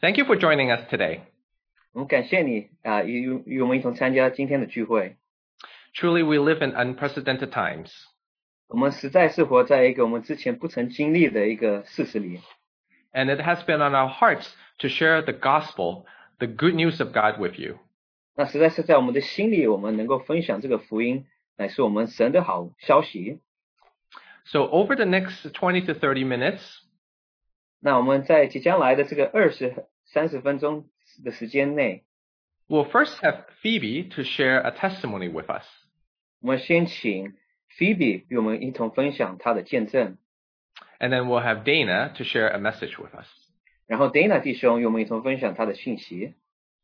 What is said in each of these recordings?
Thank you for joining us today. 我们感谢你啊，与与我们一同参加今天的聚会。 Truly, we live in unprecedented times. 我们实在是活在一个我们之前不曾经历的一个事实里， And it has been on our hearts to share the gospel, the good news of God with you. 那实在是在我们的心里，我们能够分享这个福音，乃是我们神的好消息。 So over the next 20 to 30 minutes, 那我们在即将来的这个二十 三十分钟的时间内， we'll first have Phoebe to share a testimony with us. 我们先请 Phoebe 与我们一同分享她的见证， And then we'll have Dana to share a message with us. 然后 Dana 弟兄与我们一同分享他的信息。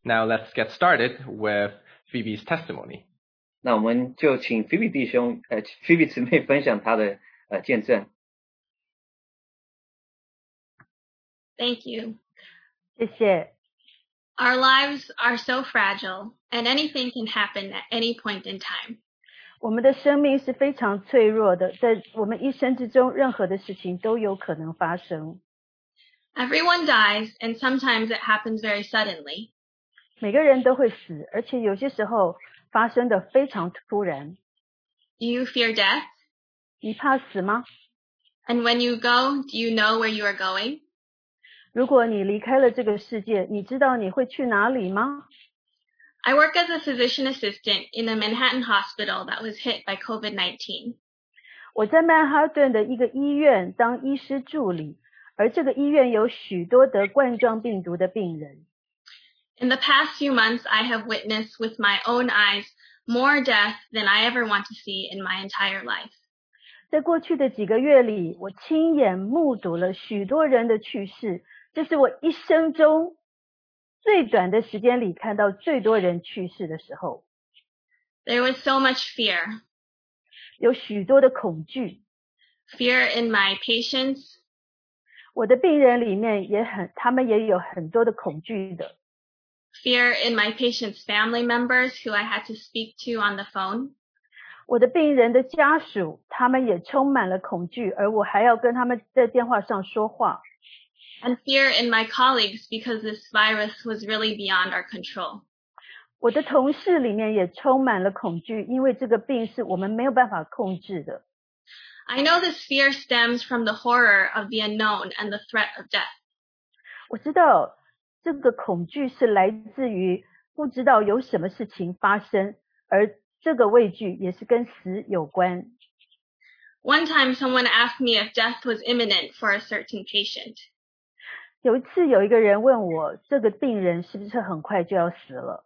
Now let's get started with Phoebe's testimony. 那我们就请 Phoebe 弟兄，呃，Phoebe 姊妹分享她的呃见证。 Thank you. 谢谢。 Our lives are so fragile, and anything can happen at any point in time. 我们的生命是非常脆弱的，在我们一生之中，任何的事情都有可能发生。 Everyone dies, and sometimes it happens very suddenly. 每个人都会死，而且有些时候发生的非常突然。 Do you fear death? 你怕死吗？ And when you go, do you know where you are going? 如果你离开了这个世界，你知道你会去哪里吗？ I work as a physician assistant in a Manhattan hospital that was hit by COVID 19. 我在曼哈顿的一个医院当医师助理，而这个医院有许多得冠状病毒的病人。 In the past few months, I have witnessed with my own eyes more death than I ever want to see in my entire life. 在过去的几个月里，我亲眼目睹了许多人的去世， 这是我一生中最短的时间里看到最多人去世的时候，There was so much fear 有许多的恐惧。fear in my patients, 我的病人里面也很，他们也有很多的恐惧的。fear in my patients' family members who I had to speak to on the phone, 我的病人的家属，他们也充满了恐惧，而我还要跟他们在电话上说话。and fear in my colleagues because this virus was really beyond our control. 我的同事里面也充满了恐惧，因为这个病是我们没有办法控制的。 I know this fear stems from the horror of the unknown and the threat of death. 我知道这个恐惧是来自于不知道有什么事情发生，而这个畏惧也是跟死有关。 One time someone asked me if death was imminent for a certain patient. 有一次有一个人问我，这个病人是不是很快就要死了？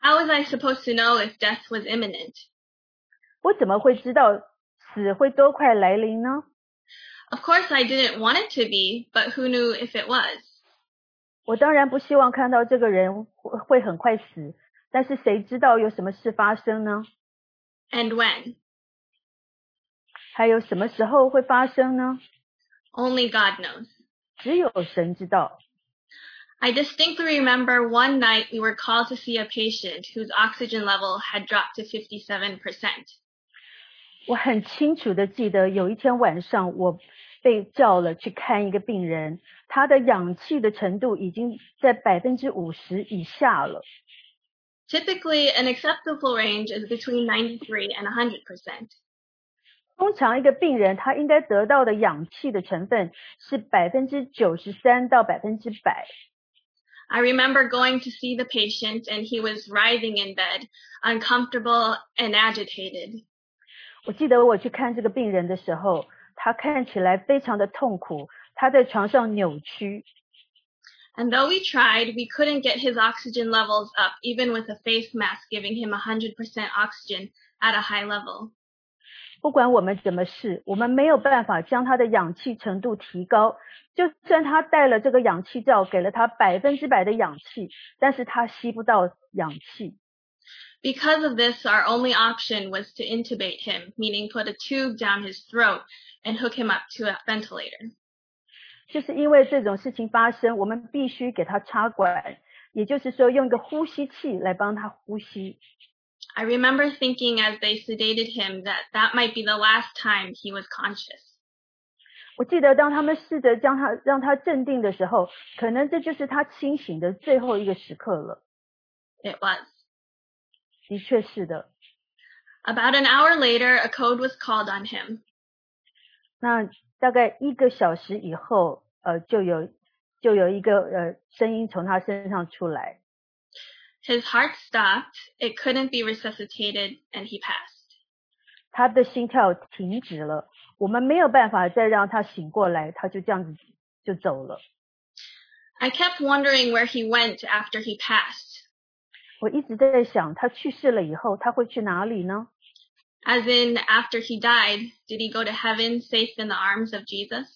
How was I supposed to know if death was imminent? 我怎么会知道死会多快来临呢？ Of course I didn't want it to be, but who knew if it was? 我当然不希望看到这个人会会很快死，但是谁知道有什么事发生呢？ And when? 还有什么时候会发生呢？ Only God knows. 只有神知道。 I distinctly remember one night we were called to see a patient whose oxygen level had dropped to 57%. 我很清楚的记得有一天晚上，我被叫了去看一个病人，他的氧气的程度已经在百分之五十以下了。 Typically, an acceptable range is between 93 and 100%. 通常一个病人他应该得到的氧气的成分是百分之九十三到百分之百。 I remember going to see the patient and he was writhing in bed, uncomfortable and agitated. 我记得我去看这个病人的时候，他看起来非常的痛苦，他在床上扭曲。 And though we tried, we couldn't get his oxygen levels up, even with a face mask giving him 100% oxygen at a high level. 不管我们怎么试，我们没有办法将他的氧气程度提高。就算他戴了这个氧气罩，给了他百分之百的氧气，但是他吸不到氧气。Because of this, our only option was to intubate him, meaning put a tube down his throat and hook him up to a ventilator. 就是因为这种事情发生，我们必须给他插管，也就是说用一个呼吸器来帮他呼吸。I remember thinking as they sedated him that that might be the last time he was conscious. 我记得当他们试着将他让他镇定的时候，可能这就是他清醒的最后一个时刻了。 It was. 的确是的。 About an hour later, a code was called on him. 那大概一个小时以后，呃，就有就有一个呃声音从他身上出来， His heart stopped, it couldn't be resuscitated, and he passed. 他的心跳停止了，我们没有办法再让他醒过来，他就这样子就走了。 I kept wondering where he went after he passed. 我一直在想，他去世了以后，他会去哪里呢？ As in, after he died, did he go to heaven safe in the arms of Jesus?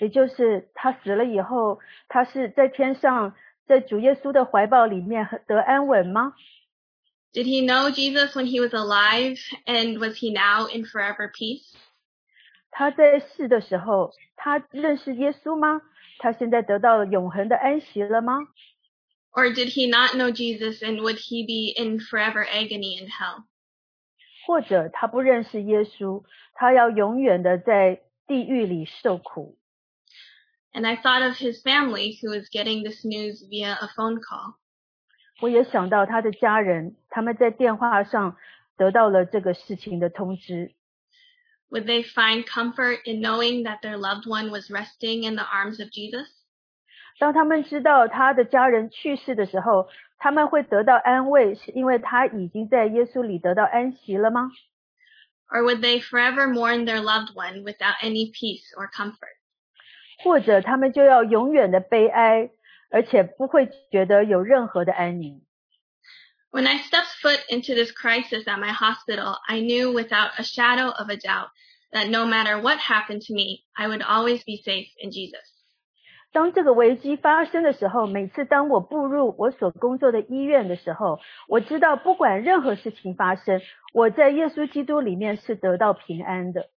也就是他死了以后，他是在天上， 在主耶稣的怀抱里面得安稳吗？ Did he know Jesus when he was alive, and was he now in forever peace? 他在世的时候，他认识耶稣吗？他现在得到了永恒的安息了吗？ Or did he not know Jesus, and would he be in forever agony in hell? 或者他不认识耶稣，他要永远的在地狱里受苦。 And I thought of his family who was getting this news via a phone call. 我也想到他的家人，他们在电话上得到了这个事情的通知。 Would they find comfort in knowing that their loved one was resting in the arms of Jesus? 当他们知道他的家人去世的时候，他们会得到安慰，是因为他已经在耶稣里得到安息了吗？ Or would they forever mourn their loved one without any peace or comfort? 或者他们就要永远的悲哀，而且不会觉得有任何的安宁？ When I stepped foot into this crisis at my hospital, I knew without a shadow of a doubt that no matter what happened to me, I would always be safe in Jesus. 当这个危机发生的时候，每次当我步入我所工作的医院的时候，我知道不管任何事情发生，我在耶稣基督里面是得到平安的。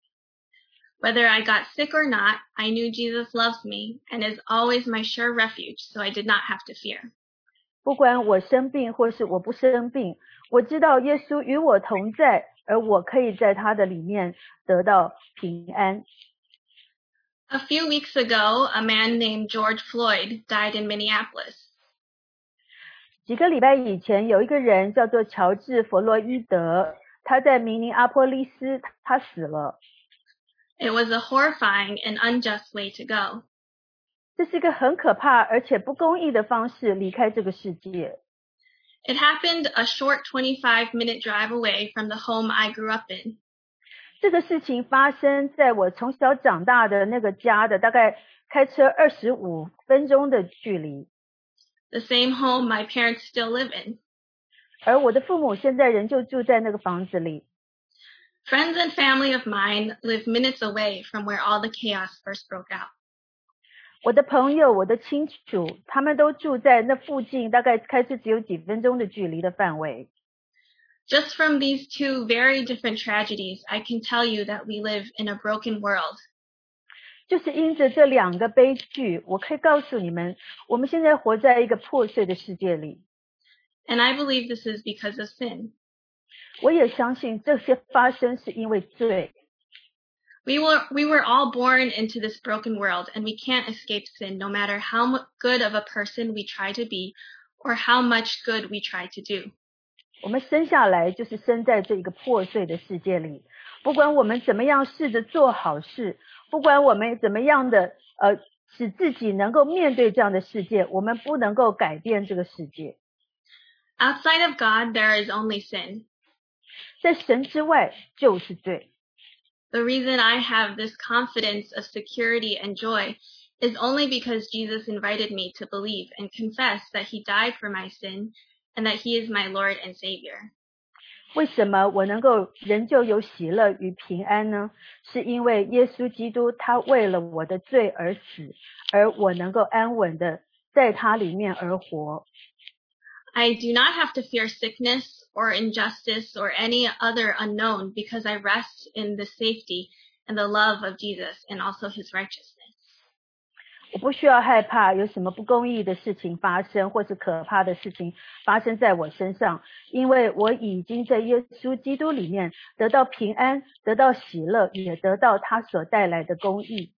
Whether I got sick or not, I knew Jesus loves me and is always my sure refuge, so I did not have to fear. 不管我生病或是我不生病，我知道耶稣与我同在，而我可以在他的里面得到平安。 A few weeks ago, a man named George Floyd died in Minneapolis. 几个礼拜以前，有一个人叫做乔治·弗洛伊德，他在明尼阿波利斯，他死了。 It was a horrifying and unjust way to go. 这是一个很可怕而且不公义的方式离开这个世界。 It happened a short 25 minute drive away from the home I grew up in. 这个事情发生在我从小长大的那个家的大概开车二十五分钟的距离， The same home my parents still live in. 而我的父母现在仍旧住在那个房子里。 Friends and family of mine live minutes away from where all the chaos first broke out. 我的朋友、我的亲属，他们都住在那附近，大概开车只有几分钟的距离的范围。 Just from these two very different tragedies, I can tell you that we live in a broken world. 就是因着这两个悲剧，我可以告诉你们，我们现在活在一个破碎的世界里。 And I believe this is because of sin. 我也相信这些发生是因为罪。 We were, we were all born into this broken world and we can't escape sin no matter how mu- good of a person we try to be or how much good we try to do. 我们生下来就是生在这一个破碎的世界里，不管我们怎么样试着做好事，不管我们怎么样的呃使自己能够面对这样的世界，我们不能够改变这个世界。 Outside of God, there is only sin. 在神之外就是罪。 The reason I have this confidence of security and joy is only because Jesus invited me to believe and confess that he died for my sin and that he is my Lord and Savior. 为什么我能够仍旧有喜乐与平安呢？是因为耶稣基督他为了我的罪而死，而我能够安稳的在他里面而活。 I do not have to fear sickness or injustice or any other unknown because I rest in the safety and the love of Jesus and also his righteousness. 我不需要害怕有什么不公义的事情发生，或是可怕的事情发生在我身上，因为我已经在耶稣基督里面得到平安，得到喜乐，也得到他所带来的公义。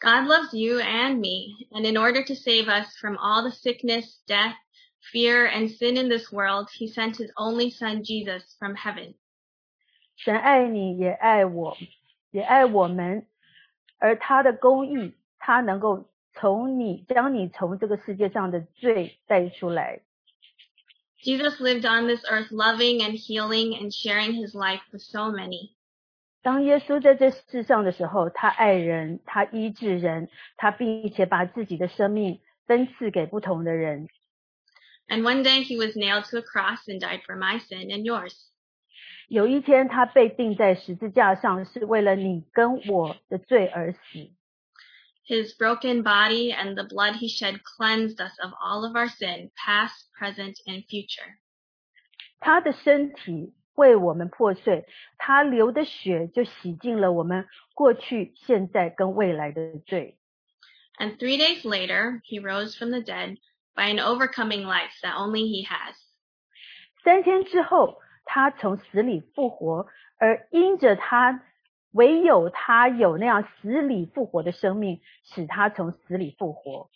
God loves you and me, and in order to save us from all the sickness, death, fear, and sin in this world, he sent his only son Jesus from heaven. 神爱你，也爱我，也爱我们，而他的公义，他能够从你将你从这个世界上的罪带出来。 Jesus lived on this earth loving and healing and sharing his life with so many. 当耶稣在这世上的时候，他爱人，他医治人，他并且把自己的生命分赐给不同的人。 And one day he was nailed to a cross and died for my sin and yours. 有一天，他被钉在十字架上，是为了你跟我的罪而死。 His broken body and the blood he shed cleansed us of all of our sin, past, present, and future. 他的身体为我们破碎，他流的血就洗净了我们过去、现在跟未来的罪。 And three days later, he rose from the dead by an overcoming life that only he has. 三天之后，他从死里复活，而因着他，唯有他有那样死里复活的生命，使他从死里复活。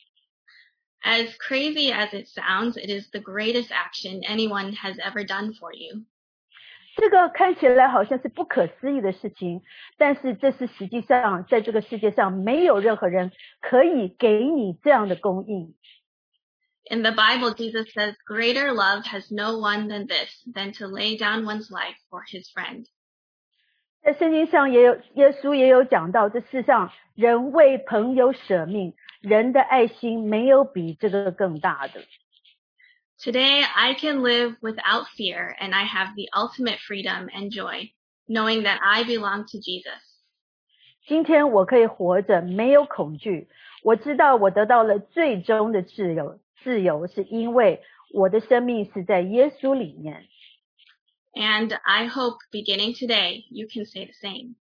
As crazy as it sounds, it is the greatest action anyone has ever done for you. 这个看起来好像是不可思议的事情，但是这是实际上在这个世界上没有任何人可以给你这样的供应。 In the Bible, Jesus says, greater love has no one than this, than to lay down one's life for his friend. 在圣经上也有，耶稣也有讲到，这世上人为朋友舍命，人的爱心没有比这个更大的。 Today, I can live without fear and I have the ultimate freedom and joy, knowing that I belong to Jesus. 今天我可以活着，没有恐惧。我知道我得到了最终的自由， 自由是因为我的生命是在耶稣里面。 And I hope beginning today, you can say the same.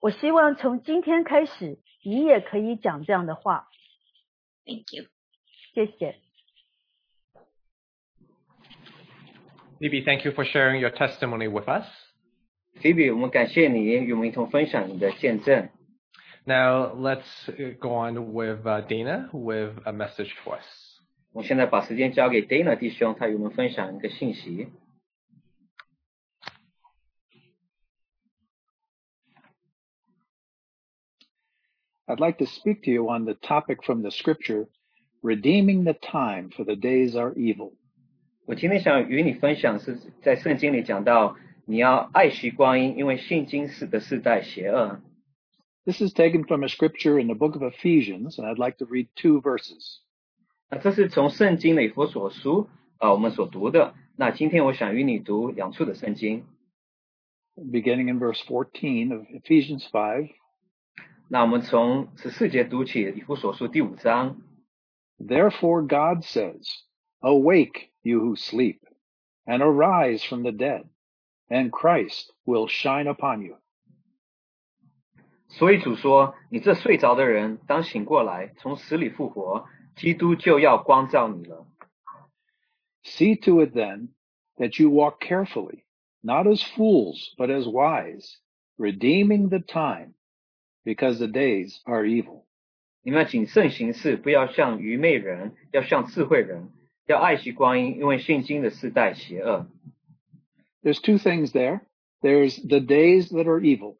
我希望从今天开始，你也可以讲这样的话。 Thank you. 谢谢。 Libby, thank you for sharing your testimony with us. Phoebe，我们感谢你与我们一同分享你的见证。 Now let's uh, go on with uh, Dana with a message for us. 我现在把时间交给 Dana 弟兄，他与我们分享一个信息。 I'd like to speak to you on the topic from the scripture, redeeming the time for the days are evil. 我今天想与你分享是在圣经里讲到，你要爱惜光阴，因为现今世的世代邪恶。 This is taken from a scripture in the book of Ephesians, and I'd like to read two verses. 那这是从圣经的以弗所书啊、呃我们所读的。那今天我想与你读两处的圣经。 beginning in verse 14 of Ephesians 5. 那我们从十四节读起，以弗所书第五章。 Therefore God says, Awake, you who sleep, and arise from the dead, and Christ will shine upon you. 所以主说：“你这睡着的人，当醒过来，从死里复活， 基督就要光照你了。 See to it then that you walk carefully, not as fools, but as wise, redeeming the time, because the days are evil. 你们要谨慎行事，不要像愚昧人，要像智慧人，要爱惜光阴，因为现今的世代邪恶。 There's two things there. There's the days that are evil,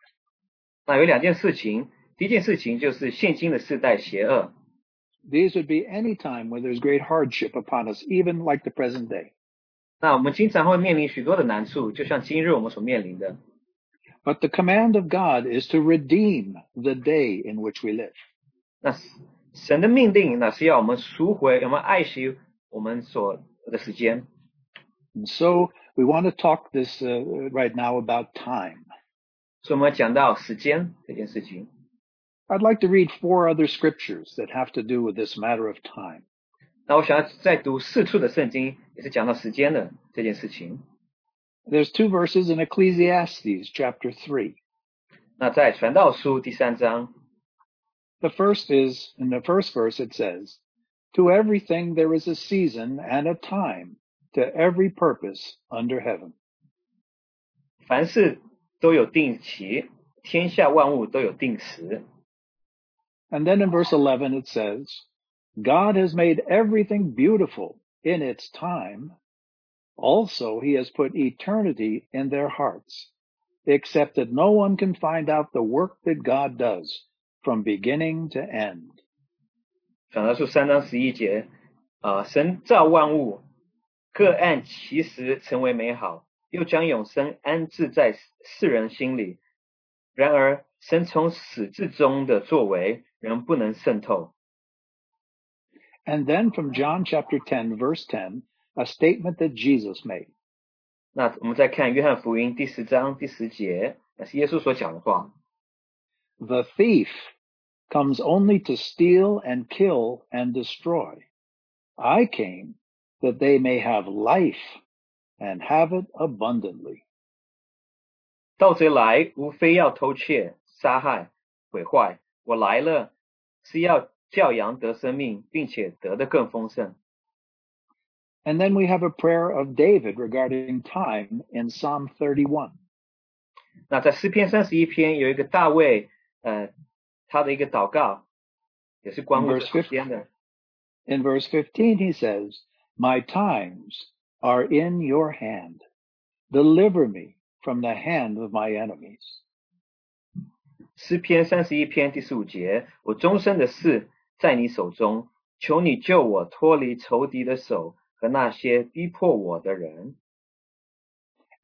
那有两件事情，第一件事情就是现今的世代邪恶。 These would be any time when there's great hardship upon us, even like the present day. 那我们经常会面临许多的难处，就像今日我们所面临的。 But the command of God is to redeem the day in which we live. 那神的命令，那是要我们赎回，我们爱惜我们所的时间。 And so we want to talk this uh, right now about time. 所以我们讲到时间这件事情。 I'd like to read four other scriptures that have to do with this matter of time. 那我想要再读四处的圣经，也是讲到时间的这件事情。 There's two verses in Ecclesiastes chapter 3. 那在传道书第三章， The first is, in the first verse it says, To everything there is a season and a time, to every purpose under heaven. 凡事都有定期，天下万物都有定时。 And then in verse 11 it says, God has made everything beautiful in its time. Also, he has put eternity in their hearts, except that no one can find out the work that God does from beginning to end. 讲到说三章十一节，啊、神造万物，各按其时成为美好，又将永生安置在世人心里。然而，神从始至终的作为 仍不能渗透。 And then from John chapter 10 verse 10, a statement that Jesus made. 那我们再看约翰福音第十章第十节，那是耶稣所讲的话。 The thief comes only to steal and kill and destroy. I came that they may have life and have it abundantly. 盗贼来，无非要偷窃、杀害、毁坏。 我来了，是要教羊得生命，并且得的更丰盛。 And then we have a prayer of David regarding time in Psalm 31. 那在诗篇三十一篇有一个大卫，呃，他的一个祷告，也是关乎 Verse 时间的。 In verse 15, he says, My times are in your hand. Deliver me from the hand of my enemies. 诗篇三十一篇第十五节，我终身的事在你手中，求你救我脱离仇敌的手和那些逼迫我的人。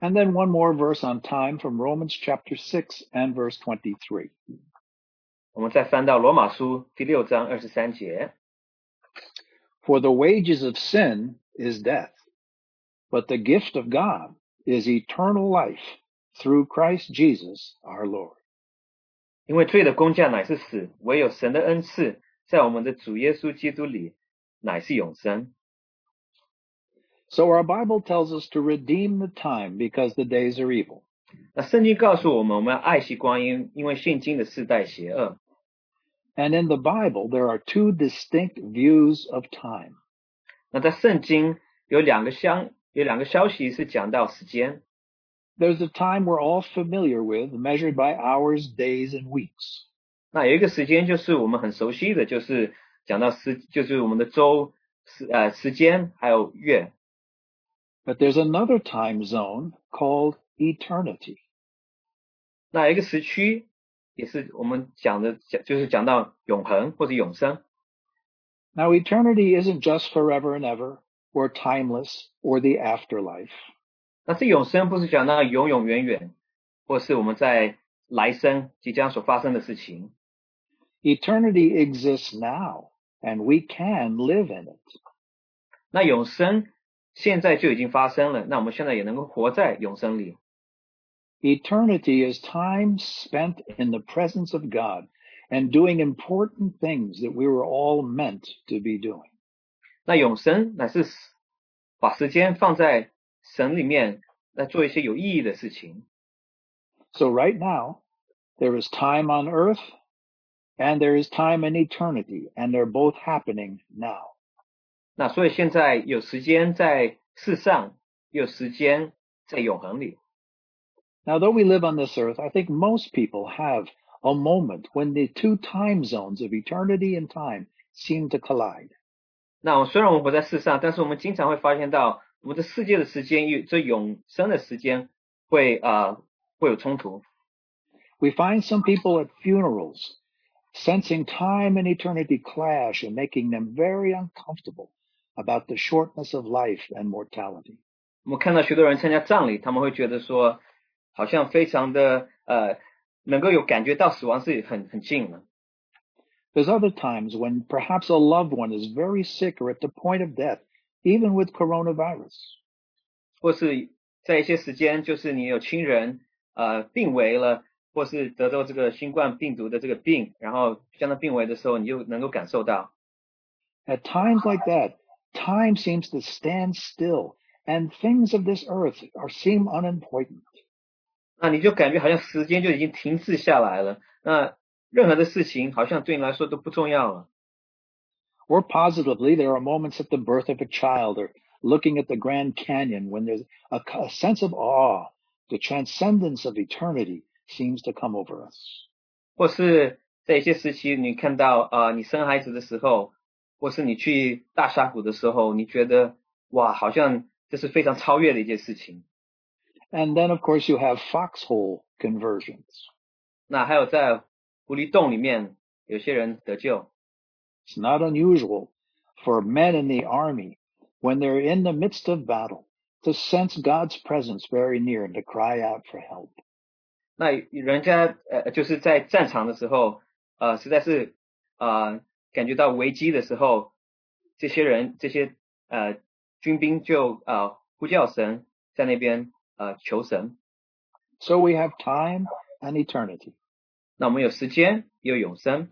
And then one more verse on time from Romans chapter 6 and verse 23. 我们再翻到罗马书第六章二十三节， For the wages of sin is death, but the gift of God is eternal life through Christ Jesus our Lord. 因为罪的工价乃是死，唯有神的恩赐在我们的主耶稣基督里乃是永生。 So our Bible tells us to redeem the time because the days are evil. 那圣经告诉我们，我们要爱惜光阴，因为现今的世代邪恶。 And in the Bible, there are two distinct views of time. 那在圣经有两个相有两个消息是讲到时间， There's a time we're all familiar with, measured by hours, days, and weeks. 那有一个时间就是我们很熟悉的，就是讲到时，就是我们的周时呃时间还有月。 But there's another time zone called eternity. 那有一个时区也是我们讲的，讲就是讲到永恒或者永生。 Now, eternity isn't just forever and ever, or timeless, or the afterlife. 那这永生不是讲到永永远远，或是我们在来生即将所发生的事情。 Eternity exists now, and we can live in it. 那永生现在就已经发生了，那我们现在也能够活在永生里。 Eternity is time spent in the presence of God and doing important things that we were all meant to be doing. 那永生乃是把时间放在 神里面，来做一些有意义的事情。 So right now, there is time on earth and there is time in eternity, and they're both happening now. 那所以现在有时间在世上，有时间在永恒里。 Now, though we live on this earth, I think most people have a moment when the two time zones of eternity and time seem to collide. 那我虽然我们活在世上，但是我们经常会发现到， 我们的世界的时间与这永生的时间会啊、呃会有冲突。 We find some people at funerals sensing time and eternity clash and making them very uncomfortable about the shortness of life and mortality. 我们看到许多人参加葬礼，他们会觉得说，好像非常的呃，能够有感觉到死亡是很很近了。 There's other times when perhaps a loved one is very sick or at the point of death, even with coronavirus. 或是在一些时间，就是你有亲人呃病危了，或是得到这个新冠病毒的这个病，然后将他病危的时候，你就能够感受到， At times like that, time seems to stand still and things of this earth are seem unimportant. 那你就感觉好像时间就已经停滞下来了，那任何的事情好像对你来说都不重要了。 Or positively, there are moments at the birth of a child or looking at the Grand Canyon when there's a, a sense of awe. The transcendence of eternity seems to come over us. 或是 在一些时期，你看到啊、呃你生孩子的时候，或是你去大峡谷的时候，你觉得哇，好像这是非常超越的一件事情。 And then, of course, you have foxhole conversions. 那还有在狐狸洞里面，有些人得救。 It's not unusual for men in the army, when they're in the midst of battle, to sense God's presence very near and to cry out for help. 那人家呃就是在战场的时候，呃，实在是呃感觉到危机的时候，这些人这些呃军兵就呃呼叫神，在那边呃求神。 So we have time and eternity. 那我们有时间，也有永生。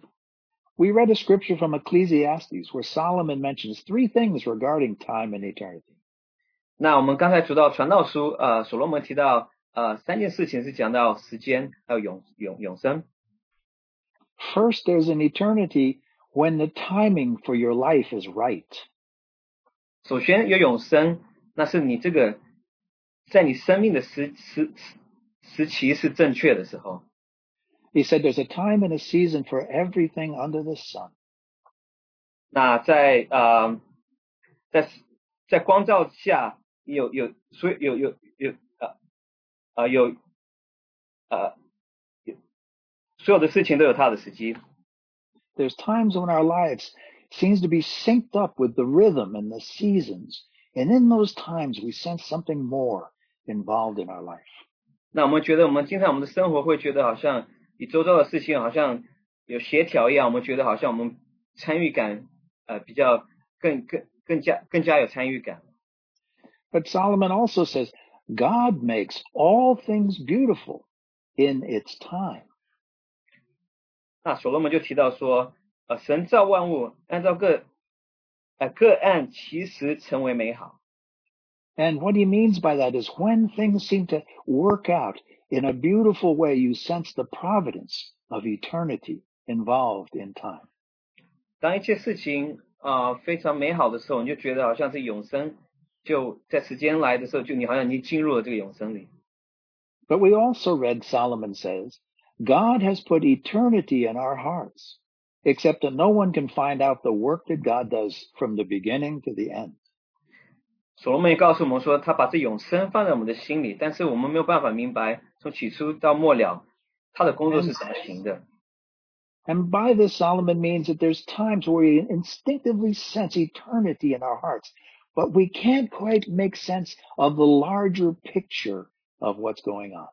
We read a scripture from Ecclesiastes where Solomon mentions three things regarding time and eternity. 那我们刚才读到传道书，呃，所罗门提到呃三件事情是讲到时间还有永永永生。 First, there's an eternity when the timing for your life is right. 首先有永生，那是你这个在你生命的时时时时期是正确的时候。 He said there's a time and a season for everything under the sun. 那在呃在在光照下有有所以有有有呃呃有呃有所有的事情都有它的时机。 There's times when our lives seems to be synced up with the rhythm and the seasons. And in those times we sense something more involved in our life. 那我们觉得我们经常我们的生活会觉得好像 与周遭的事情好像有协调一样，我们觉得好像我们参与感呃比较更更更加更加有参与感。 But Solomon also says God makes all things beautiful in its time. 那所罗门就提到说，呃，神造万物，按照各呃各按其时成为美好。 And what he means by that is when things seem to work out in a beautiful way, you sense the providence of eternity involved in time. 当一切事情啊、呃非常美好的时候，你就觉得好像是永生，就在时间来的时候，就你好像你进入了这个永生里。 But we also read Solomon says, God has put eternity in our hearts, except that no one can find out the work that God does from the beginning to the end. 所罗门也告诉我们说，他把这永生放在我们的心里，但是我们没有办法明白 从起初到末了，他的工作是怎么行的。 And by this, Solomon means that there's times where we instinctively sense eternity in our hearts, but we can't quite make sense of the larger picture of what's going on.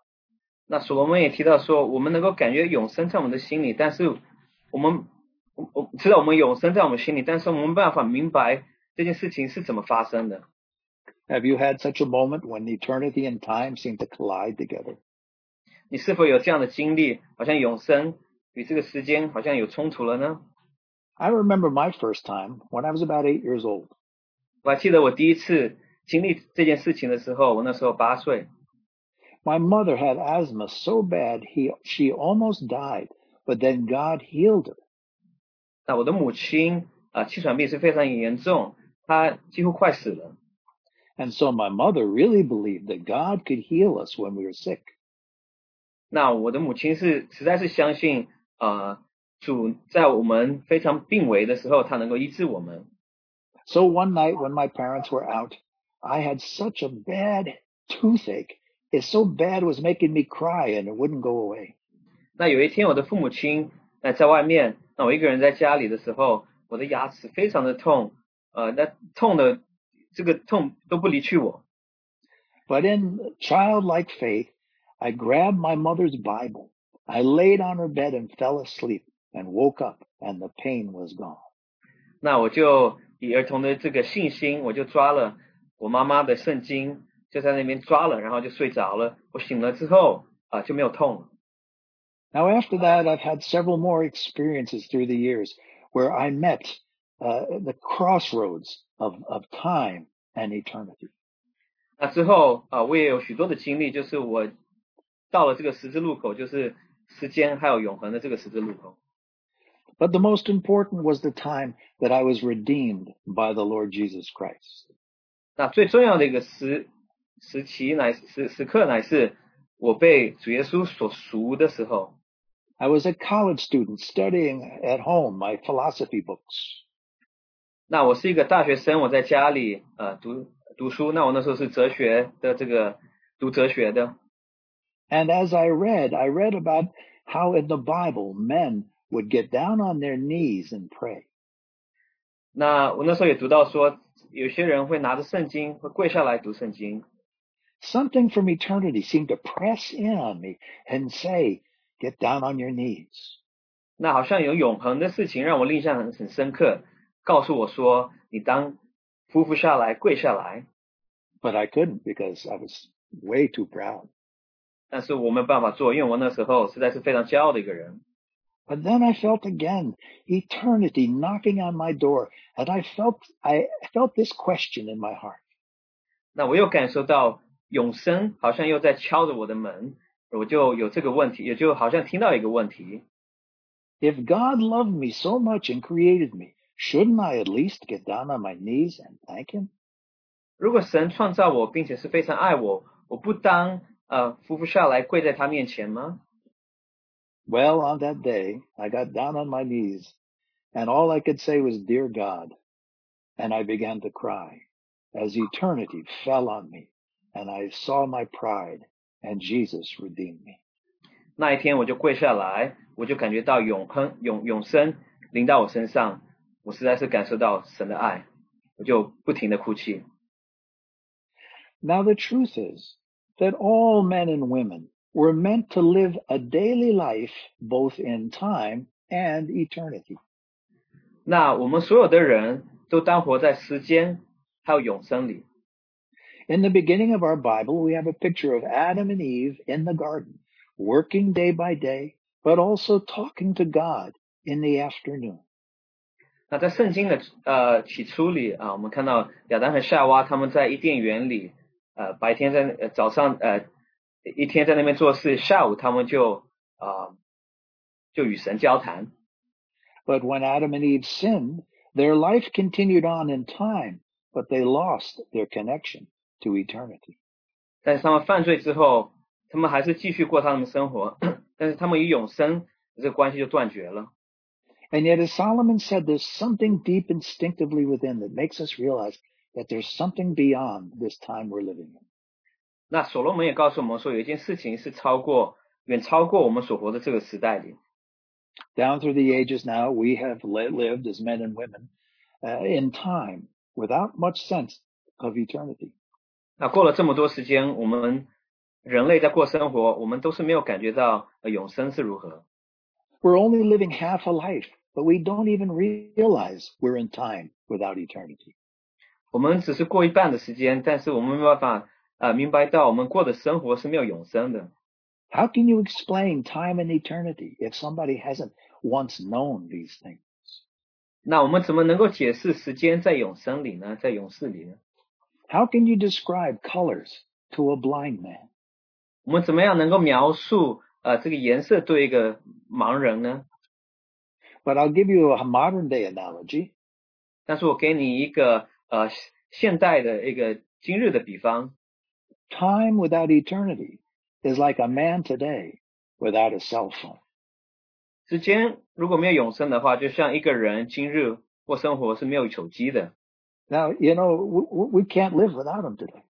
那所罗门也提到说，我们能够感觉永生在我们的心里，但是我们我我知道我们永生在我们心里，但是我们没办法明白这件事情是怎么发生的。 Have you had such a moment when eternity and time seem to collide together? 你是否有这样的经历？好像永生与这个时间好像有冲突了呢？ I remember my first time when I was about eight years old. 我还记得我第一次经历这件事情的时候，我那时候八岁。 My mother had asthma so bad he she almost died, but then God healed her. 那我的母亲啊、气喘病是非常严重，她几乎快死了。 And so my mother really believed that God could heal us when we were sick. 那我的母亲是实在是相信啊、主在我们非常病危的时候，他能够医治我们。 So one night when my parents were out, I had such a bad toothache. It's so bad it was making me cry and it wouldn't go away. 那有一天，我的父母亲呃在外面，那我一个人在家里的时候，我的牙齿非常的痛，呃，那痛的这个痛都不离去我。 But in childlike faith, I grabbed my mother's Bible. I laid on her bed and fell asleep and woke up and the pain was gone. 那我就以儿童的这个信心，我就抓了我妈妈的圣经，就在那边抓了，然后就睡着了。我醒了之后啊、就没有痛了。 Now after that, I've had several more experiences through the years where I met uh, the crossroads of, of time and eternity. 那之后啊、我也有许多的经历，就是我 到了这个十字路口，就是时间还有永恒的这个十字路口。 But the most important was the time that I was redeemed by the Lord Jesus Christ. 那最重要的一个时时期乃时时刻乃是我被主耶稣所赎的时候。 I was a college student studying at home my philosophy books. 那我是一个大学生，我在家里呃读读书。那我那时候是哲学的这个读哲学的。 And as I read, I read about how in the Bible men would get down on their knees and pray. 那我那时候也读到说，有些人会拿着圣经会跪下来读圣经。Something from eternity seemed to press in on me and say, "Get down on your knees." 那好像有永恒的事情让我印象很很深刻。告诉我说，你当匍匐下来，跪下来。But I couldn't because I was way too proud. 但是我没有办法做，因为我那时候实在是非常骄傲的一个人。But then I felt again eternity knocking on my door, and I felt I felt this question in my heart. 那我又感受到永生好像又在敲着我的门，我就有这个问题，也就好像听到一个问题。If God loved me so much and created me, Shouldn't I at least get down on my knees and thank him? 如果神创造我，并且是非常爱我，我不当 呃匍匐下来跪在他面前吗？Well, on that day, I got down on my knees, and all I could say was, "Dear God," and I began to cry as eternity fell on me, and I saw my pride, and Jesus redeemed me. 那一天我就跪下来，我就感觉到永恒、永永生临到我身上。我实在是感受到神的爱，我就不停的哭泣。Now the truth is that all men and women were meant to live a daily life both in time and eternity. 那我们所有的人都当活在时间还有永生里。In the beginning of our Bible, we have a picture of Adam and Eve in the garden, working day by day, but also talking to God in the afternoon. 那在圣经的呃起初里啊，我们看到亚当和夏娃他们在伊甸园里， 呃白天在呃早上呃一天在那边做事，下午他们就啊就与神交谈。But when Adam and Eve sinned, their life continued on in time, but they lost their connection to eternity. 但是他们犯罪之后，他们还是继续过他们的生活，但是他们与永生这个关系就断绝了。And yet, as Solomon said, there's something deep instinctively within that makes us realize that there's something beyond this time we're living in. 那所罗门也告诉我们说，有一件事情是超过、远超过我们所活的这个时代里。Down through the ages now, we have lived as men and women uh, in time without much sense of eternity. 那过了这么多时间，我们人类在过生活，我们都是没有感觉到永生是如何。We're only living half a life but we don't even realize we're in time without eternity. 我们只是过一半的时间，但是我们没办法呃明白到我们过的生活是没有永生的。How can you explain time and eternity if somebody hasn't once known these things? 那我们怎么能够解释时间在永生里呢？在永世里呢？How can you describe colors to a blind man? 我们怎么样能够描述呃这个颜色对一个盲人呢？but I'll give you a modern day analogy. 但是我给你一个 呃现代的一个今日的比方。Time without eternity is like a man today without a cell phone. 时间如果没有永生的话，就像一个人今日过生活是没有手机的。Now you know we, we can't live without them today.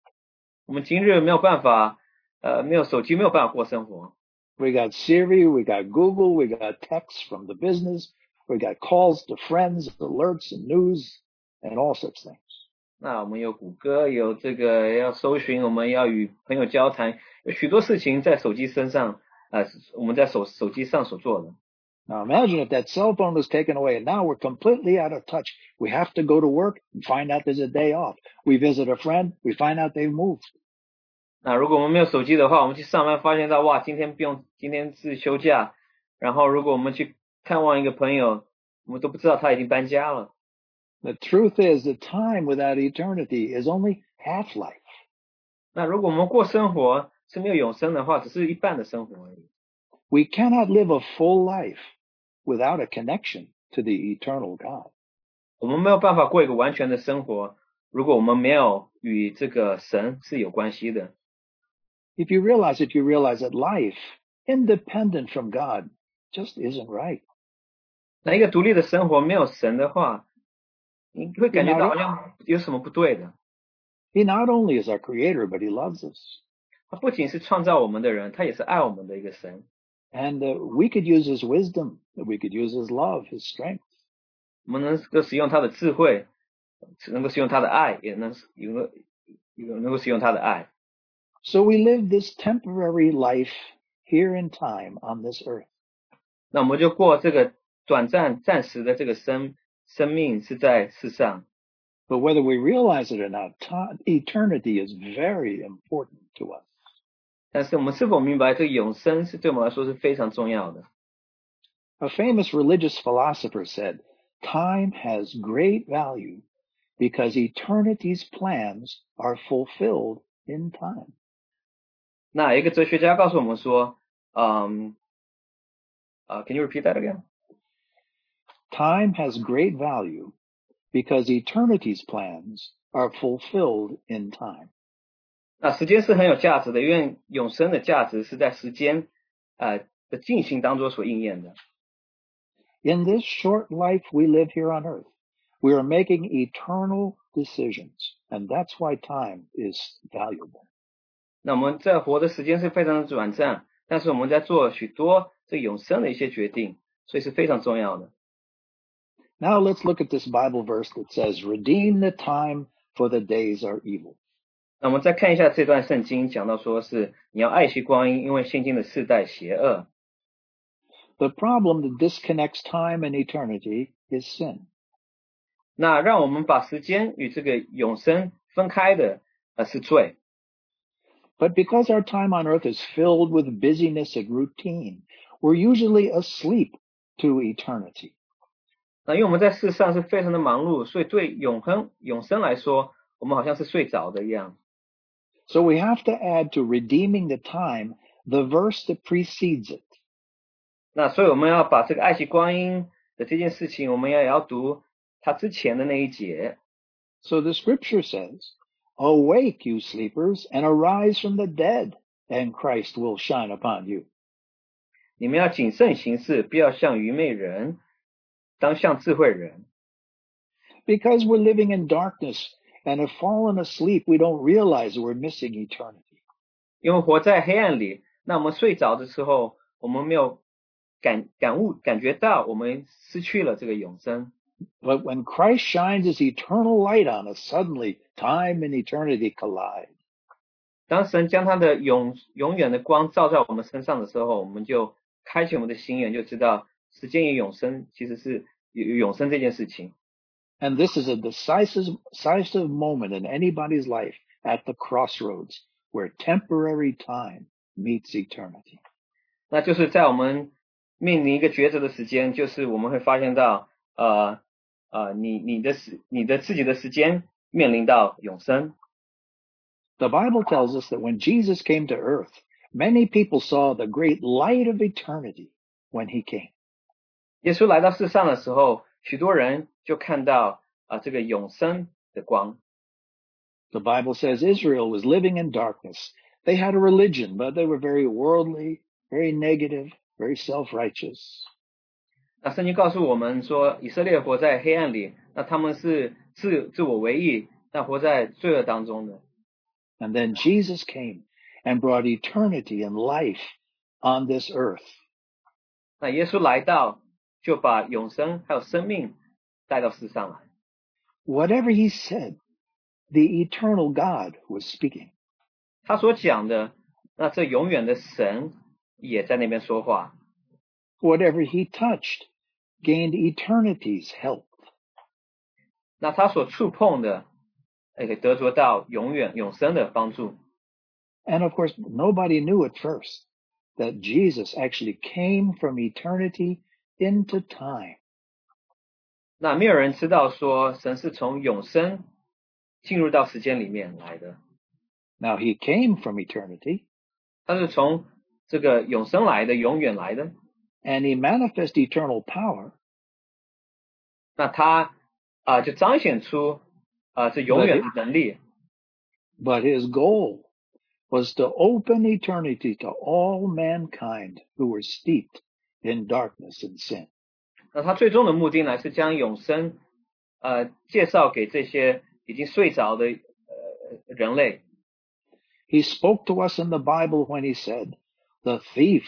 我们今日没有办法，呃，没有手机没有办法过生活。We got Siri, we got Google, we got texts from the business, we got calls to friends, alerts and news, and all such things. 那我们有谷歌，有这个要搜寻，我们要与朋友交谈，有许多事情在手机身上，呃，我们在手手机上所做的。Now imagine if that cell phone was taken away and now we're completely out of touch. We have to go to work and find out there's a day off. We visit a friend, we find out they've moved. 那如果我们没有手机的话，我们去上班发现到哇，今天不用，今天是休假。然后如果我们去看望一个朋友，我们都不知道他已经搬家了。The truth is that time without eternity is only half life. 那如果我们过生活是没有永生的话，只是一半的生活而已。We cannot live a full life without a connection to the eternal God. 我们没有办法过一个完全的生活，如果我们没有与这个神是有关系的。If you realize it, you realize that life, independent from God, just isn't right. 那一个独立的生活没有神的话， 你会感觉到好像有什么不对的。 He not only is our creator, but he loves us. 他不仅是创造我们的人，他也是爱我们的一个神。 And uh, we could use his wisdom. We could use his love, his strength. 我们能够使用他的智慧，能够使用他的爱，也能有个有能够使用他的爱。 So we live this temporary life here in time on this earth. 那我们就过这个短暂、暂时的这个生 生命是在世上。 But whether we realize it or not, ti- eternity is very important to us. 但是我们是否明白，这个永生是对我们来说是非常重要的？ A famous religious philosopher said, time has great value because eternity's plans are fulfilled in time. 那有一个哲学家告诉我们说，嗯，啊、c a n you repeat that again？ Time has great value because eternity's plans are fulfilled in time. 那时间是很有价值的，因为永生的价值是在时间呃的进行当中所应验的。 In this short life we live here on earth, we are making eternal decisions, and that's why time is valuable. 那我们在活的时间是非常的短暂，但是我们在做许多这永生的一些决定，所以是非常重要的。 Now let's look at this Bible verse that says, redeem the time for the days are evil. 那我们再看一下这段圣经，讲到说是你要爱惜光阴，因为现今的世代邪恶。 The problem that disconnects time and eternity is sin. 那让我们把时间与这个永生分开的，呃，是罪。 But because our time on earth is filled with busyness and routine, we're usually asleep to eternity. 那因为我们在世上是非常的忙碌，所以对永恒永生来说，我们好像是睡着的一样。 So we have to add to redeeming the time the verse that precedes it. 那所以我们要把这个爱惜光阴的这件事情，我们也要读它之前的那一节。 So the scripture says, Awake, you sleepers, and arise from the dead, and Christ will shine upon you. 你们要谨慎行事，不要像愚昧人， 当像智慧人。 Because we're living in darkness and have fallen asleep, we don't realize we're missing eternity. 因为活在黑暗里，那我们睡着的时候，我们没有感感悟感觉到我们失去了这个永生。 But when Christ shines his eternal light on us, suddenly time and eternity collide. 当神将他的永永远的光照在我们身上的时候，我们就开启我们的心眼，就知道 时间与永生其实是有有永生这件事情。 And this is a decisive, decisive moment in anybody's life at the crossroads where temporary time meets eternity. 那就是在我们面临一个抉择的时间，就是我们会发现到，呃呃，你你的时你的自己的时间面临到永生。 The Bible tells us that when Jesus came to earth, many people saw the great light of eternity when he came. 耶稣来到世上的时候，许多人就看到啊、这个永生的光。 The Bible says Israel was living in darkness. They had a religion, but they were very worldly, very negative, very self-righteous. 那圣经告诉我们说，以色列活在黑暗里，那他们是自自我为义，那活在罪恶当中的。 And then Jesus came and brought eternity and life on this earth. 那耶稣来到， 就把永生还有生命带到世上来。 Whatever he said, the eternal God was speaking. 他所讲的，那这永远的神也在那边说话。 Whatever he touched gained eternity's help. 那他所触碰的，也可以得着到永远永生的帮助。 And of course, nobody knew at first that Jesus actually came from eternity into time. 那没有人知道说神是从永生进入到时间里面来的， Now he came from eternity 他是从这个永生来的，永远来的。 and he manifest eternal power, 那他啊、就彰显出啊、这永远的能力。 but his goal was to open eternity to all mankind who were steeped in darkness and sin. 那他最终的目的呢，是将永生呃介绍给这些已经睡着的呃人类。 He spoke to us in the Bible when he said, the thief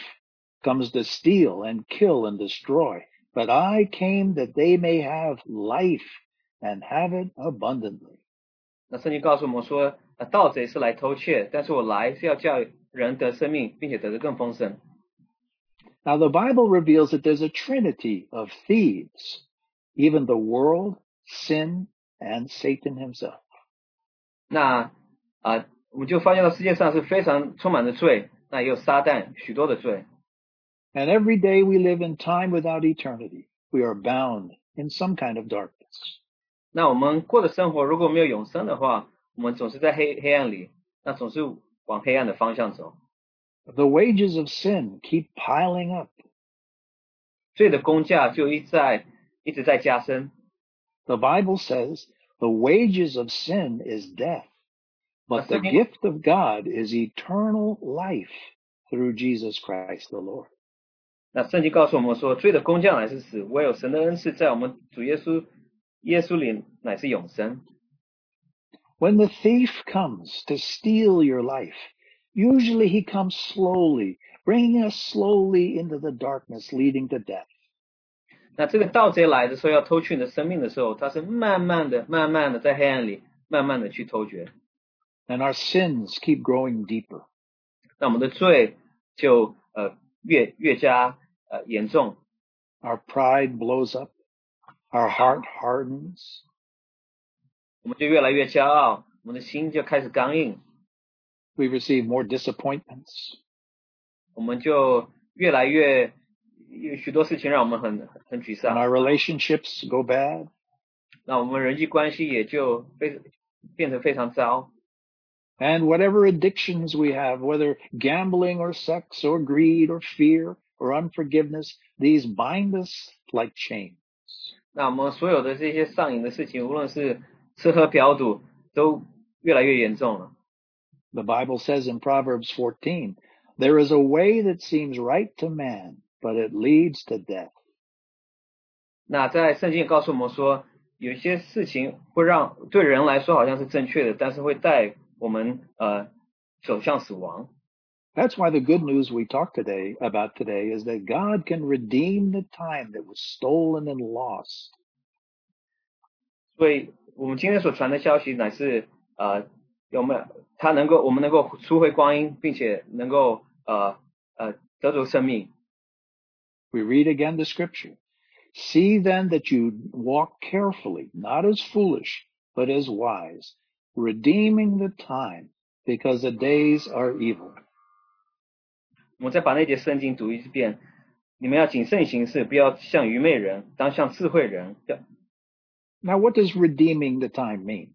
comes to steal and kill and destroy, but I came that they may have life and have it abundantly. 那圣经告诉我们说，呃，盗贼是来偷窃，但是我来是要叫人得生命，并且得的更丰盛。 Now the Bible reveals that there's a trinity of thieves, even the world, sin, and Satan himself. 那啊、我们就发现到世界上是非常充满着罪，那也有撒旦许多的罪。 And every day we live in time without eternity. We are bound in some kind of darkness. 那我们过的生活如果没有永生的话，我们总是在黑黑暗里，那总是往黑暗的方向走。 The wages of sin keep piling up. 罪的工价就一在一直在加深。 The Bible says the wages of sin is death, but the Okay. gift of God is eternal life through Jesus Christ the Lord. 那圣经告诉我们说，罪的工价乃是死，唯有神的恩赐在我们主耶稣耶稣里乃是永生。 When the thief comes to steal your life, usually he comes slowly, bringing us slowly into the darkness leading to death. 那这个盗贼来的时候要偷去你的生命的时候，他是慢慢的、慢慢的在黑暗里慢慢的去偷掘， And our sins keep growing deeper. 那我们的罪就呃越越加呃严重， Our pride blows up. Our heart hardens. 我们就越来越骄傲，我们的心就开始刚硬， We receive more disappointments. 我们就越来越有许多事情让我们很很沮 And 丧， our relationships go bad. 那我们人际关系也就非变得非常糟。 And whatever addictions we have, whether gambling or sex or greed or fear or unforgiveness, these bind us like chains. 那我们所有的这些上瘾的事情，无论是吃喝嫖赌，都越来越严重了。 The Bible says in Proverbs 14, there is a way that seems right to man, but it leads to death. 那在圣经也告诉我们说，有一些事情会让对人来说好像是正确的，但是会带我们呃走向死亡。 That's why the good news we talk today about today is that God can redeem the time that was stolen and lost. 所以我们今天所传的消息乃是呃 有没有他能够我们能够赎回光阴，并且能够呃呃得着生命。 We read again the scripture. See then that you walk carefully, not as foolish, but as wise, redeeming the time, because the days are evil. 我们再把那节圣经读一遍。你们要谨慎行事，不要像愚昧人，当像智慧人。要 Now, what does redeeming the time mean?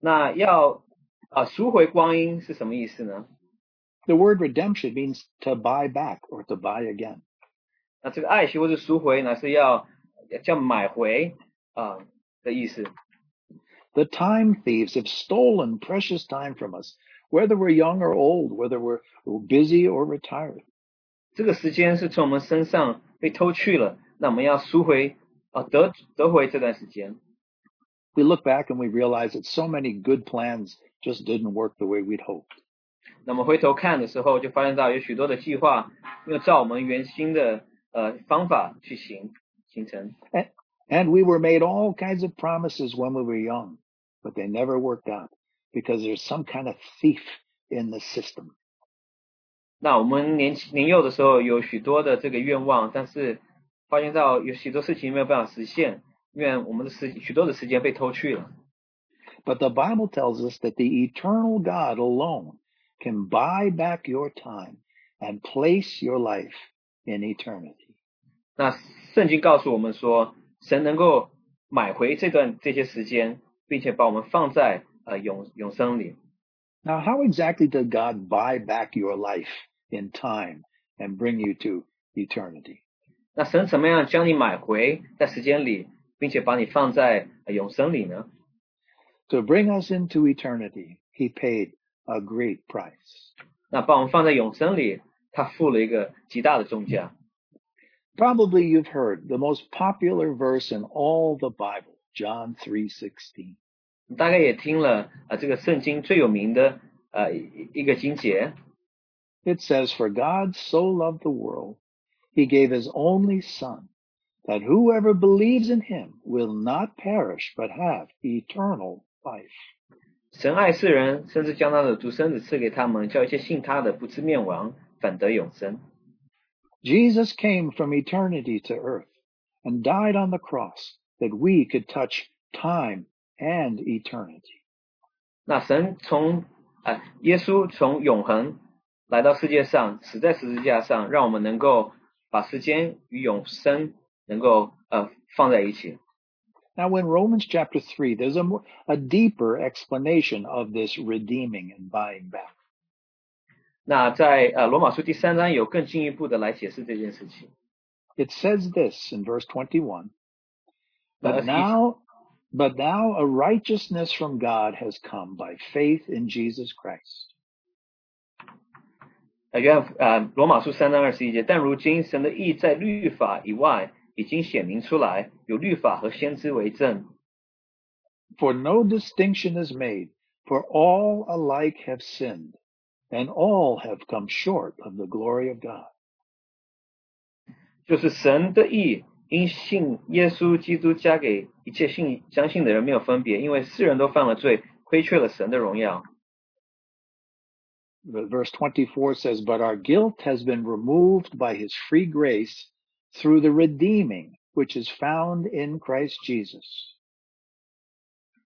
那要 啊赎回光阴是什么意思呢？ The word redemption means to buy back or to buy again. 那这个爱惜或者赎回呢，是要叫买回啊、的意思。 The time thieves have stolen precious time from us, whether we're young or old, whether we're busy or retired. 这个时间是从我们身上被偷去了，那我们要赎回啊得得回这段时间。 We look back and we realize that so many good plans just didn't work the way we'd hoped. 那么回头看的时候，就发现到有许多的计划没有照我们原先的呃方法去行形成。 And we were made all kinds of promises when we were young, but they never worked out because there's some kind of thief in the system. 那我们年轻年幼的时候有许多的这个愿望，但是发现到有许多事情没有办法实现，因为我们的时许多的时间被偷去了。 But the Bible tells us that the eternal God alone can buy back your time and place your life in eternity. 那圣经告诉我们说，神能够买回这段这些时间，并且把我们放在呃永永生里。 Now, how exactly did God buy back your life in time and bring you to eternity? 那神怎么样将你买回在时间里，并且把你放在、呃永生里呢？ To bring us into eternity, He paid a great price. 那把我们放在永生里，他付了一个极大的重价。 Probably you've heard the most popular verse in all the Bible, John 3:16. 大概也听了啊、这个圣经最有名的呃一一个经节， It says, For God so loved the world, he gave his only son, that whoever believes in him will not perish, but have eternal life. 神爱世人，甚至将他的独生子赐给他们，叫一切信他的不至灭亡，反得永生。 Jesus came from eternity to earth and died on the cross that we could touch time and eternity. 那神从啊、耶稣从永恒来到世界上，死在十字架上，让我们能够把时间与永生能够呃放在一起。 Now, in Romans chapter 3, there's a, more, a deeper explanation of this redeeming and buying back. 那在呃罗马书第三章有更进一步的来解释这件事情。 It says this in verse 21. Let But us now, but now a righteousness from God has come by faith in Jesus Christ. 呃，约翰呃罗马书三章二十一节，但如今神的义在律法以外 已经显明出来，有律法和先知为证。 For no distinction is made, for all alike have sinned, and all have come short of the glory of God. 就是神的义，因信耶稣基督加给一切信相信的人没有分别，因为世人都犯了罪，亏缺了神的荣耀。 The Verse 24 says, But our guilt has been removed by his free grace through the redeeming which is found in Christ Jesus.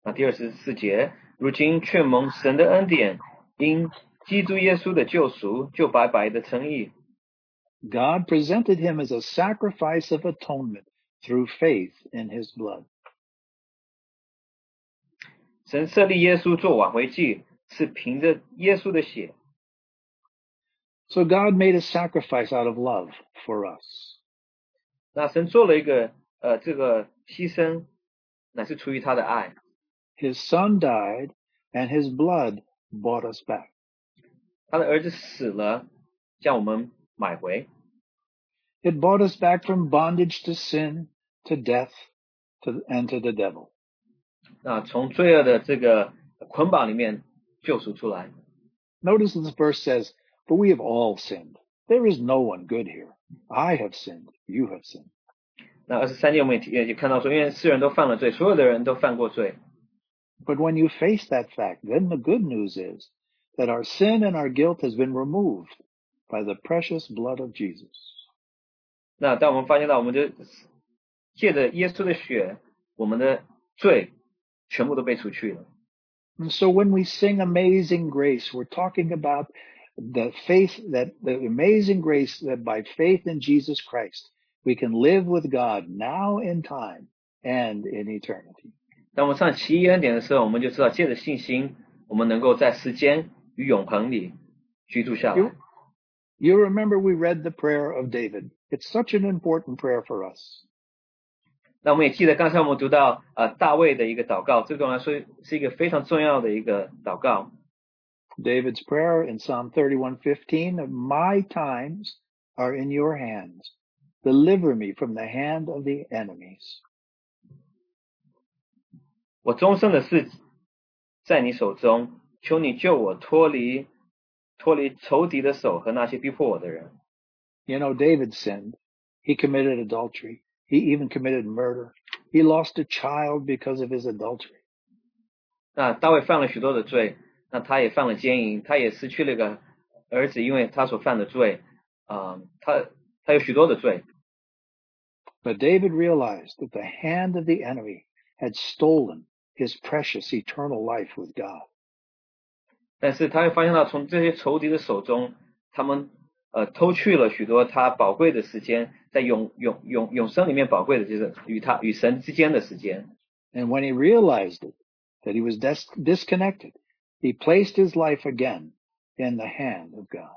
那第二十四节，如今却蒙神的恩典，因基督耶稣的救赎，就白白的称义。 God presented him as a sacrifice of atonement through faith in his blood. 神设立耶稣做挽回祭，是凭着耶稣的血。 So God made a sacrifice out of love for us. 那神做了一个呃这个牺牲，乃是出于他的爱。 His son died and his blood bought us back. 他的儿子死了，将我们买回。 It bought us back from bondage to sin, to death, to, and to the devil. 那从罪恶的这个捆绑里面救赎出来。 Notice this verse says, For we have all sinned. There is no one good here. I have sinned. You have sinned. 那二十三节我们也提也看到说，因为世人都犯了罪，所有的人都犯过罪。 But when you face that fact, then the good news is that our sin and our guilt has been removed by the precious blood of Jesus. 那当我们发现到，我们就借着耶稣的血，我们的罪全部都被除去了。 And so when we sing Amazing Grace, we're talking about the faith that the amazing grace that by faith in Jesus Christ, we can live with God now in time and in eternity. 当我们唱奇异恩典的时候，我们就知道，借着信心，我们能够在时间与永恒里居住下来 You-。You remember we read the prayer of David. It's such an important prayer for us. 那我们也记得刚才我们读到呃大卫的一个祷告，这个对我们来说是一个非常重要的一个祷告。 David's prayer in Psalm 31:15, "My times are in your hands. Deliver me from the hand of the enemies." 我终生的事在你手中，求你救我脱离脱离仇敌的手和那些逼迫我的人。 You know, David sinned. He committed adultery. He even committed murder. He lost a child because of his adultery. 那大卫犯了许多的罪， 那他也犯了奸淫，他也失去了一个儿子，因为他所犯的罪，啊、他他有许多的罪。 But David realized that the hand of the enemy had stolen his precious eternal life with God. 但是他会发现到，从这些仇敌的手中，他们呃偷去了许多他宝贵的时间，在永永永永生里面宝贵的就是与他与神之间的时间。 And when he realized it, that he was dis- disconnected, he placed his life again in the hand of God.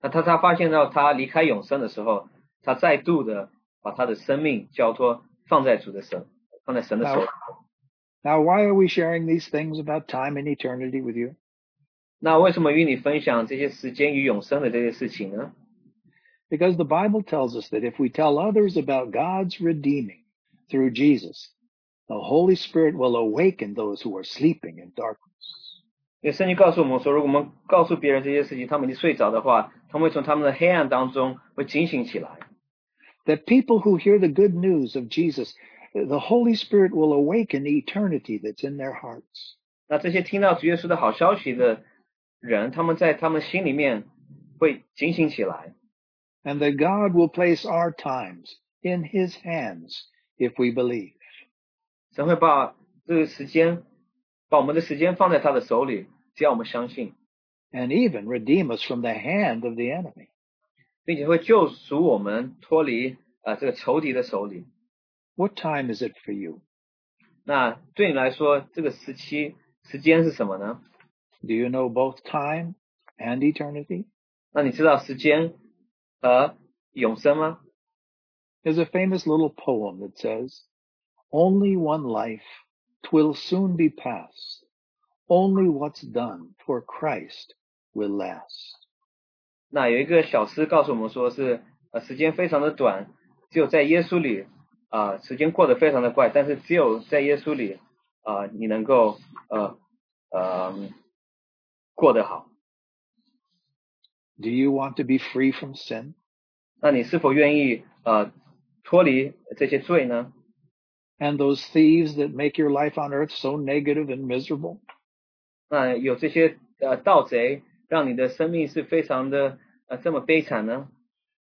那他他发现到他离开永生的时候，他再度的把他的生命交托放在主的手，放在神的手。 Now, why are we sharing these things about time and eternity with you? 那为什么与你分享这些时间与永生的这些事情呢？ Because the Bible tells us that if we tell others about God's redeeming through Jesus, the Holy Spirit will awaken those who are sleeping in darkness. 因为圣经告诉我们说，如果我们告诉别人这些事情，他们已经睡着的话，他们会从他们的黑暗当中会警醒起来。 That people who hear the good news of Jesus, the Holy Spirit will awaken eternity that's in their hearts. 那这些听到主耶稣的好消息的人，他们在他们心里面会警醒起来。 And that God will place our times in His hands if we believe. 神会把这个时间， 把我们的时间放在他的手里，只要我们相信， And even redeem us from the hand of the enemy. 并且会救赎我们脱离啊、呃这个仇敌的手里。 What time is it for you? 那对你来说，这个时期时间是什么呢？ Do you know both time and eternity? 那你知道时间和永生吗？ There's a famous little poem that says, Only one life, twill soon be past. Only what's done for Christ will last. 那有一个小诗告诉我们说是，呃，时间非常的短，只有在耶稣里，啊、时间过得非常的快，但是只有在耶稣里，啊、你能够，呃，呃，过得好。 Do you want to be free from sin? 那你是否愿意，呃，脱离这些罪呢？ And those thieves that make your life on earth so negative and miserable? 那有这些呃盗贼，让你的生命是非常的呃这么悲惨呢？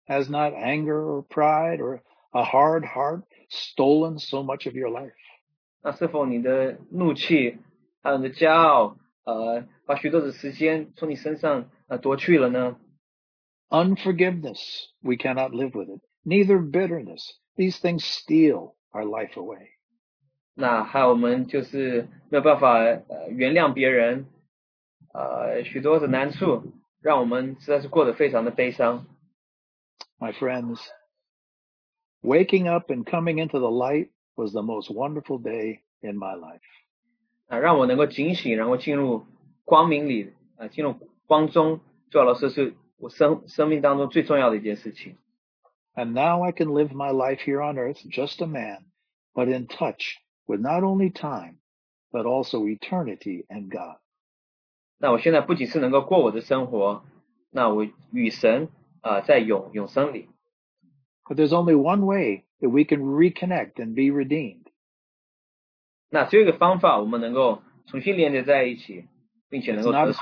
Has not anger or pride or a hard heart stolen so much of your life? 那是否你的怒气还有你的骄傲，呃，把许多的时间从你身上呃夺去了呢？ Unforgiveness, we cannot live with it. Neither bitterness. These things steal our life away. 那还有我们就是没有办法呃原谅别人，呃许多的难处，让我们实在是过得非常的悲伤。My friends, waking up and coming into the light was the most wonderful day in my life. 啊，让我能够警醒，然后进入光明里，啊，进入光中，最好的是是我生生命当中最重要的一件事情。And now I can live my life here on earth, just a man, but in touch with not only time, but also eternity and God. 那我现在不仅是能够过我的生活，那我与神啊、在永永生里。 But there's only one way that we can reconnect and be redeemed. 那只有一个方法，我们能够重新连接在一起，并且能够 It's not- 得赎。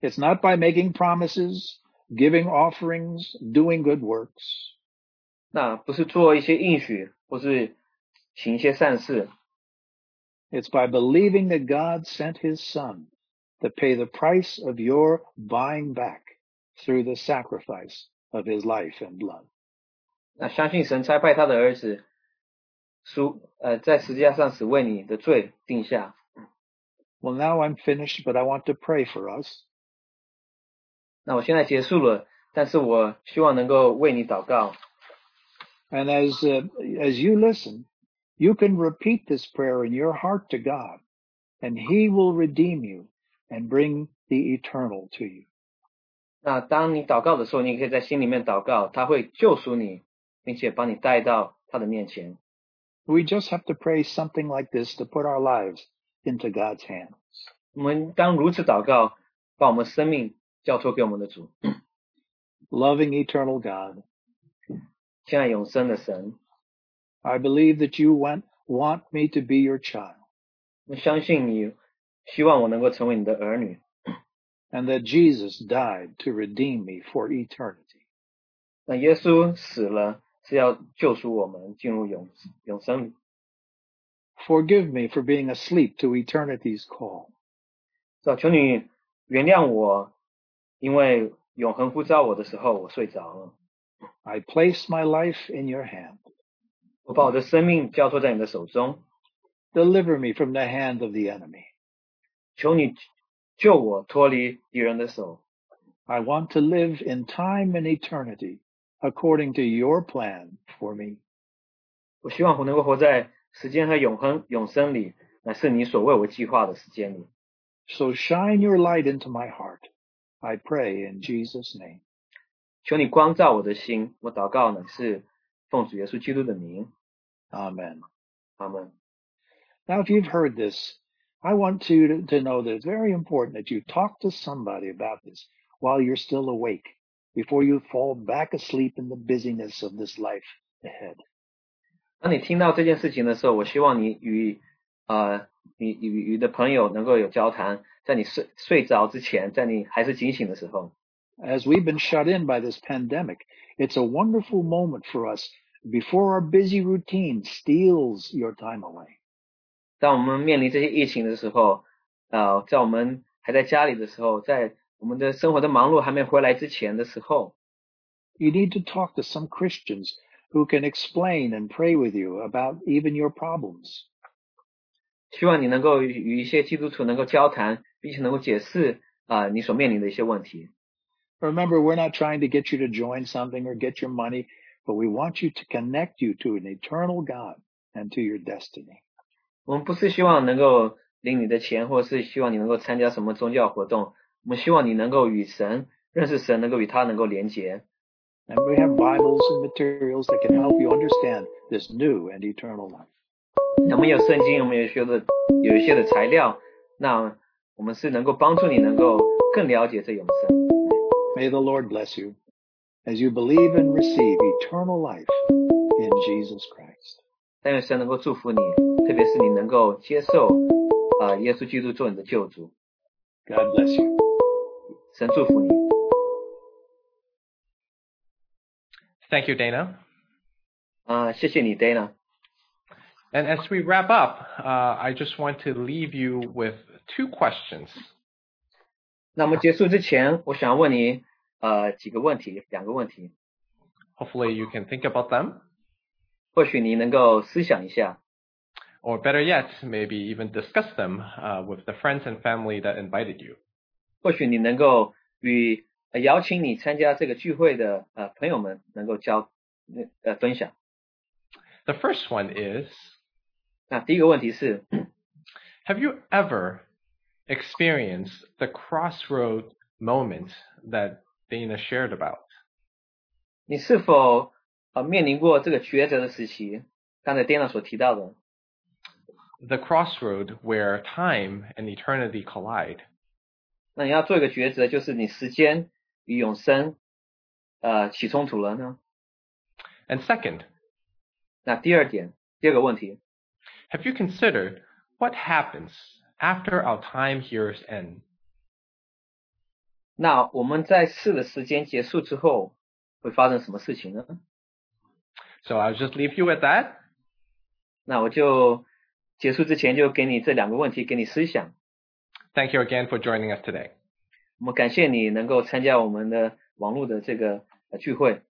It's not by making promises, giving offerings, doing good works. 那不是做一些应许，或是行一些善事， It's by believing that God sent his son to pay the price of your buying back through the sacrifice of his life and blood. 那相信神差派他的儿子，赎呃在十字架上死为你的罪定下。 Well, now I'm finished, but I want to pray for us. 那我现在结束了，但是我希望能够为你祷告。 And as, uh, as you listen, you can repeat this prayer in your heart to God and he will redeem you and bring the eternal to you. 那当你祷告的时候，你可以在心里面祷告，他会救赎你，并且把你带到他的面前。 We just have to pray something like this to put our lives into God's hands. 我们当如此祷告，把我们生命 交托给我们的主， Loving eternal God, 现在永生的神。 I believe that you want, want me to be your child 我相信你，希望我能够成为你的儿女。 and that Jesus died to redeem me for eternity. 那耶稣死了，是要救赎我们进入永永生里。 Forgive me for being asleep to eternity's call. 主啊求你原谅我， 因为永恒呼召我的时候，我睡着了。 I place my life in your hand. 我把我的生命交托在你的手中， Deliver me from the hand of the enemy. 求你救我脱离敌人的手。 I want to live in time and eternity according to your plan for me. 我希望我能够活在时间和永恒永生里，乃是你所为我计划的时间里。 So shine your light into my heart. I pray in Jesus' name. 求你光照我的心。我祷告呢是奉主耶稣基督的名。 Amen. 阿门。 Now, if you've heard this, I want you to, to know that it's very important that you talk to somebody about this while you're still awake, before you fall back asleep in the busyness of this life ahead. 当你听到这件事情的时候，我希望你与 呃你与与的朋友能够有交谈，在你睡睡着之前，在你还是警醒的时候。 As we've been shut in by this pandemic, it's a wonderful moment for us before our busy routine steals your time away. 当我们面临这些疫情的时候，呃，在我们还在家里的时候，在我们的生活的忙碌还没回来之前的时候， You need to talk to some Christians who can explain and pray with you about even your problems. 希望你能够与与一些基督徒能够交谈，并且能够解释啊、呃你所面临的一些问题。 Remember, we're not trying to get you to join something or get your money, but we want you to connect you to an eternal God and to your destiny. 我们不是希望能够领你的钱，或是希望你能够参加什么宗教活动。我们希望你能够与神认识神，能够与他能够连结。 And we have Bibles and materials that can help you understand this new and eternal life. 我们有圣经，我们有一些的有一些的材料，那我们是能够帮助你能够更了解这永生。 May the Lord bless you as you believe and receive eternal life in Jesus Christ. 但愿神能够祝福你，特别是你能够接受啊、呃耶稣基督做你的救主。 God bless you. 神祝福你。 Thank you, Dana. 啊、谢谢你，Dana。 And as we wrap up, uh, I just want to leave you with two questions. 那么结束之前，我想问你呃几个问题，两个问题， Hopefully, you can think about them, 或许你能够思想一下， or better yet, maybe even discuss them uh, with the friends and family that invited you. 或许你能够与、呃邀请你参加这个聚会的呃朋友们能够交呃分享。 The first one is 那第一个问题是， Have you ever experienced the crossroad moment that Dana shared about? 你是否呃面临过这个抉择的时期？刚才 Dana 所提到的， The crossroad where time and eternity collide. 那你要做一个抉择，就是你时间与永生呃起冲突了呢？ And second, 那第二点，第二个问题， have you considered what happens after our time here is end? 那我们在世的时间结束之后会发生什么事情呢？ So I'll just leave you with that. 那我就结束之前就给你这两个问题给你思想。 Thank you again for joining us today. 我们感谢你能够参加我们的网络的这个呃聚会。